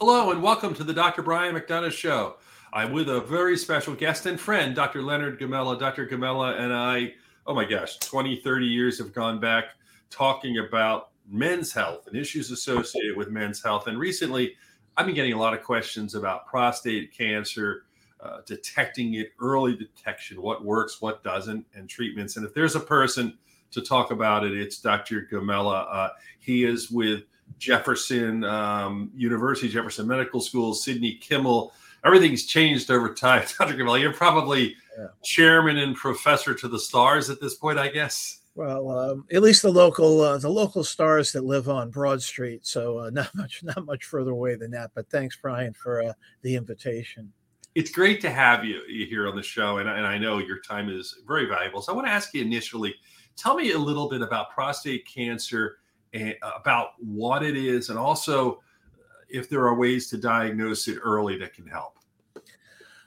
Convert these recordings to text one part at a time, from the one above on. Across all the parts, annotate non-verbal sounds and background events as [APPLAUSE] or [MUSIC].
Hello, and welcome to the Dr. Brian McDonough Show. I'm with a very special guest and friend, Dr. Leonard Gomella. Dr. Gomella and I, oh my gosh, 20, 30 years have gone back talking about men's health and issues associated with men's health. And recently, I've been getting a lot of questions about prostate cancer, uh, detecting it, early detection, what works, what doesn't, and treatments. And if there's a person to talk about it, it's Dr. Gomella. Uh, he is with Jefferson um, University, Jefferson Medical School, Sidney Kimmel. Everything's changed over time. [LAUGHS] Dr. Kimmel, you're probably yeah. chairman and professor to the stars at this point, I guess. Well, um, at least the local uh, the local stars that live on Broad Street, so uh, [LAUGHS] not much not much further away than that. But thanks, Brian, for uh, the invitation. It's great to have you here on the show, and, and I know your time is very valuable. So I want to ask you initially, tell me a little bit about prostate cancer and about what it is, and also if there are ways to diagnose it early that can help.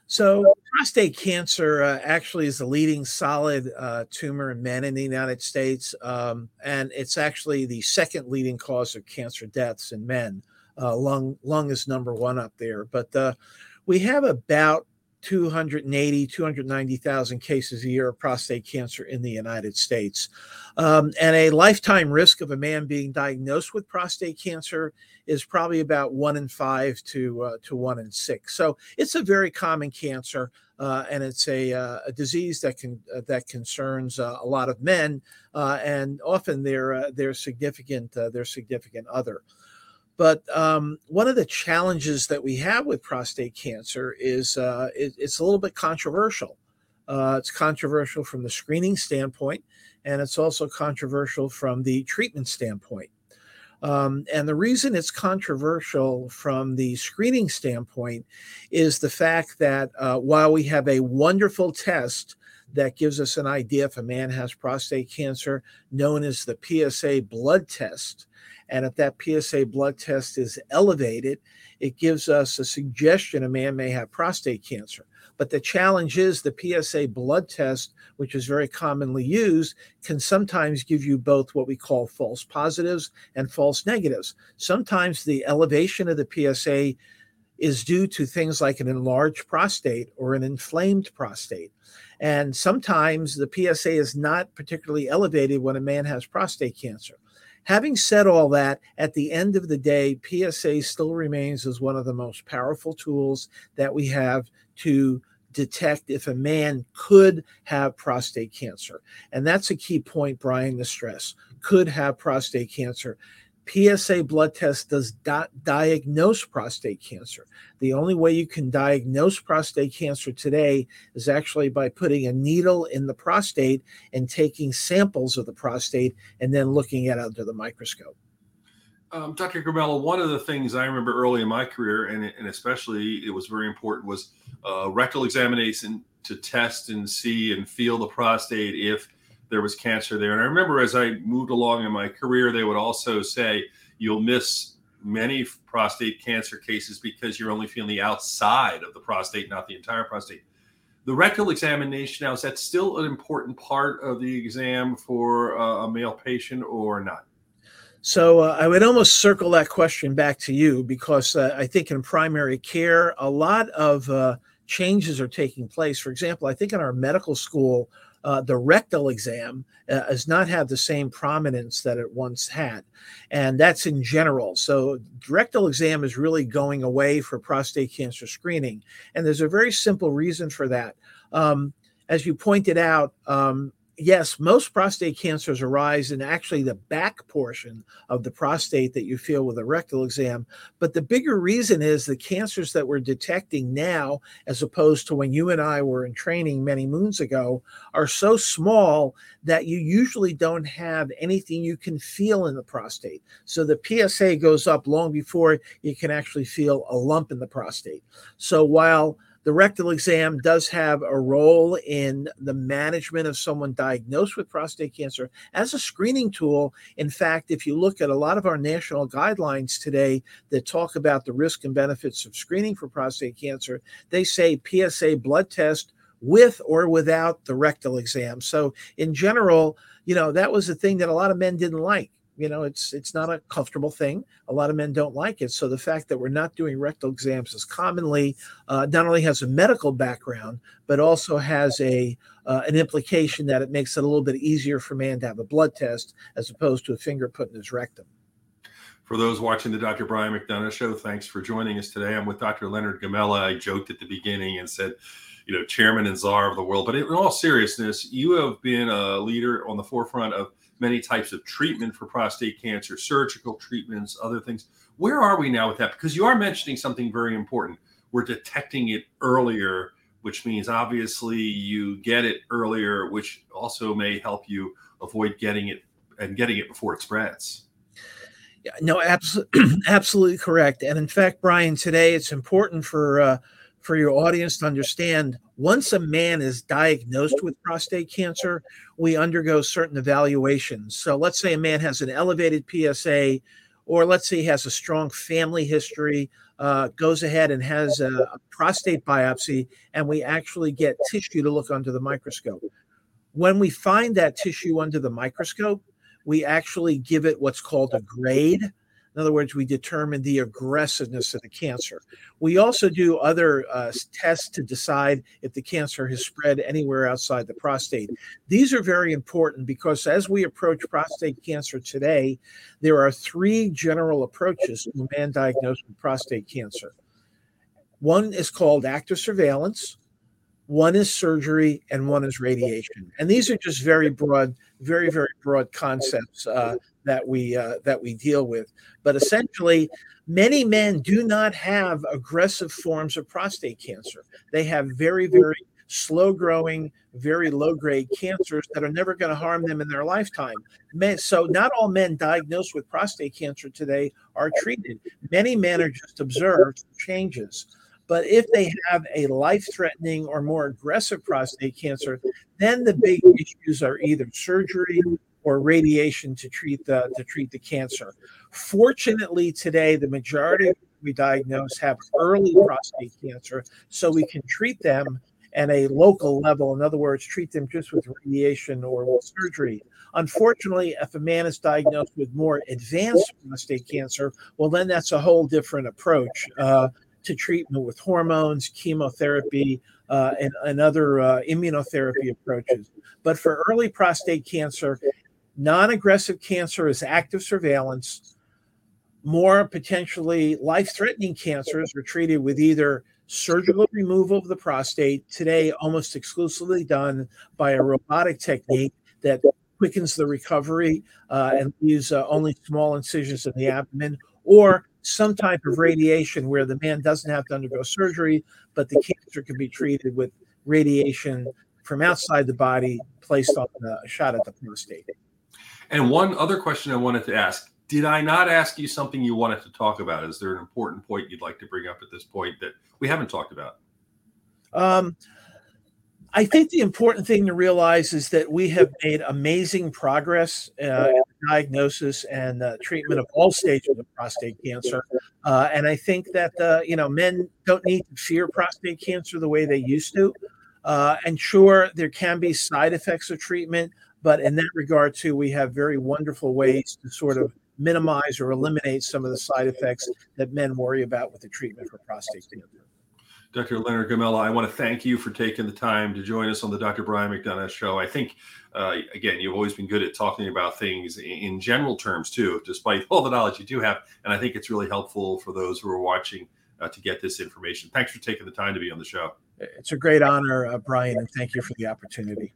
So, prostate cancer uh, actually is the leading solid uh, tumor in men in the United States, um, and it's actually the second leading cause of cancer deaths in men. Uh, lung lung is number one up there, but uh, we have about 280, 290,000 cases a year of prostate cancer in the United States. Um, and a lifetime risk of a man being diagnosed with prostate cancer is probably about one in five to, uh, to one in six. So it's a very common cancer. Uh, and it's a, uh, a, disease that can uh, that concerns uh, a lot of men, uh, and often their their significant their significant other. But um, one of the challenges that we have with prostate cancer is uh, it, it's a little bit controversial. Uh, it's controversial from the screening standpoint, and it's also controversial from the treatment standpoint. Um, and the reason it's controversial from the screening standpoint is the fact that uh, while we have a wonderful test that gives us an idea if a man has prostate cancer, known as the PSA blood test, and if that PSA blood test is elevated, it gives us a suggestion a man may have prostate cancer. But the challenge is the PSA blood test, which is very commonly used, can sometimes give you both what we call false positives and false negatives. Sometimes the elevation of the PSA is due to things like an enlarged prostate or an inflamed prostate. And sometimes the PSA is not particularly elevated when a man has prostate cancer. Having said all that, at the end of the day, PSA still remains as one of the most powerful tools that we have to detect if a man could have prostate cancer. And that's a key point, Brian, to stress could have prostate cancer. PSA blood test does not diagnose prostate cancer. The only way you can diagnose prostate cancer today is actually by putting a needle in the prostate and taking samples of the prostate and then looking at it under the microscope. Um, Dr. Gomella, one of the things I remember early in my career, and, and especially it was very important, was uh, rectal examination to test and see and feel the prostate if there was cancer there. And I remember as I moved along in my career, they would also say you'll miss many prostate cancer cases because you're only feeling the outside of the prostate, not the entire prostate. The rectal examination now is that still an important part of the exam for a male patient or not? So uh, I would almost circle that question back to you because uh, I think in primary care, a lot of uh, changes are taking place. For example, I think in our medical school, uh, the rectal exam uh, does not have the same prominence that it once had. And that's in general. So, rectal exam is really going away for prostate cancer screening. And there's a very simple reason for that. Um, as you pointed out, um, yes, most prostate cancers arise in actually the back portion of the prostate that you feel with a rectal exam. But the bigger reason is the cancers that we're detecting now, as opposed to when you and I were in training many moons ago, are so small that you usually don't have anything you can feel in the prostate. So the PSA goes up long before you can actually feel a lump in the prostate. So while the rectal exam does have a role in the management of someone diagnosed with prostate cancer as a screening tool. In fact, if you look at a lot of our national guidelines today that talk about the risk and benefits of screening for prostate cancer, they say PSA blood test with or without the rectal exam. So, in general, you know, that was the thing that a lot of men didn't like you know, it's it's not a comfortable thing. A lot of men don't like it. So the fact that we're not doing rectal exams as commonly uh, not only has a medical background, but also has a uh, an implication that it makes it a little bit easier for man to have a blood test as opposed to a finger put in his rectum. For those watching the Dr. Brian McDonough show, thanks for joining us today. I'm with Dr. Leonard Gomella. I joked at the beginning and said, you know, chairman and czar of the world. But in all seriousness, you have been a leader on the forefront of many types of treatment for prostate cancer, surgical treatments, other things. Where are we now with that? Because you are mentioning something very important. We're detecting it earlier, which means obviously you get it earlier, which also may help you avoid getting it and getting it before it spreads. Yeah, No, absolutely, [CLEARS THROAT] absolutely correct. And in fact, Brian, today it's important for uh, for your audience to understand. Once a man is diagnosed with prostate cancer, we undergo certain evaluations. So, let's say a man has an elevated PSA, or let's say he has a strong family history. Uh, goes ahead and has a, a prostate biopsy, and we actually get tissue to look under the microscope. When we find that tissue under the microscope, we actually give it what's called a grade. In other words, we determine the aggressiveness of the cancer. We also do other uh, tests to decide if the cancer has spread anywhere outside the prostate. These are very important because as we approach prostate cancer today, there are three general approaches to a man diagnosed with prostate cancer. One is called active surveillance, one is surgery, and one is radiation. And these are just very broad very very broad concepts uh, that we uh, that we deal with. But essentially many men do not have aggressive forms of prostate cancer. They have very very slow growing very low grade cancers that are never going to harm them in their lifetime. Men, so not all men diagnosed with prostate cancer today are treated. Many men are just observed changes. But if they have a life threatening or more aggressive prostate cancer, then the big issues are either surgery or radiation to treat the to treat the cancer. Fortunately, today the majority we diagnose have early prostate cancer, so we can treat them at a local level. In other words, treat them just with radiation or with surgery. Unfortunately, if a man is diagnosed with more advanced prostate cancer, well, then that's a whole different approach. Uh, to treatment with hormones, chemotherapy, uh, and, and, other uh, immunotherapy approaches. But for early prostate cancer, non aggressive cancer is active surveillance. More potentially life threatening cancers are treated with either surgical removal of the prostate, today almost exclusively done by a robotic technique that quickens the recovery uh, and leaves uh, only small incisions in the abdomen, or some type of radiation where the man doesn't have to undergo surgery, but the cancer can be treated with radiation from outside the body placed on a shot at the prostate. And one other question I wanted to ask Did I not ask you something you wanted to talk about? Is there an important point you'd like to bring up at this point that we haven't talked about? Um, I think the important thing to realize is that we have made amazing progress uh, in the diagnosis and uh, treatment of all stages of prostate cancer. Uh, and I think that you know men don't need to fear prostate cancer the way they used to. Uh, and sure, there can be side effects of treatment, but in that regard too, we have very wonderful ways to sort of minimize or eliminate some of the side effects that men worry about with the treatment for prostate cancer. Dr. Leonard Gomella, I want to thank you for taking the time to join us on the Dr. Brian McDonough show. I think, uh, again, you've always been good at talking about things in general terms, too, despite all the knowledge you do have. And I think it's really helpful for those who are watching uh, to get this information. Thanks for taking the time to be on the show. It's a great honor, uh, Brian, and thank you for the opportunity.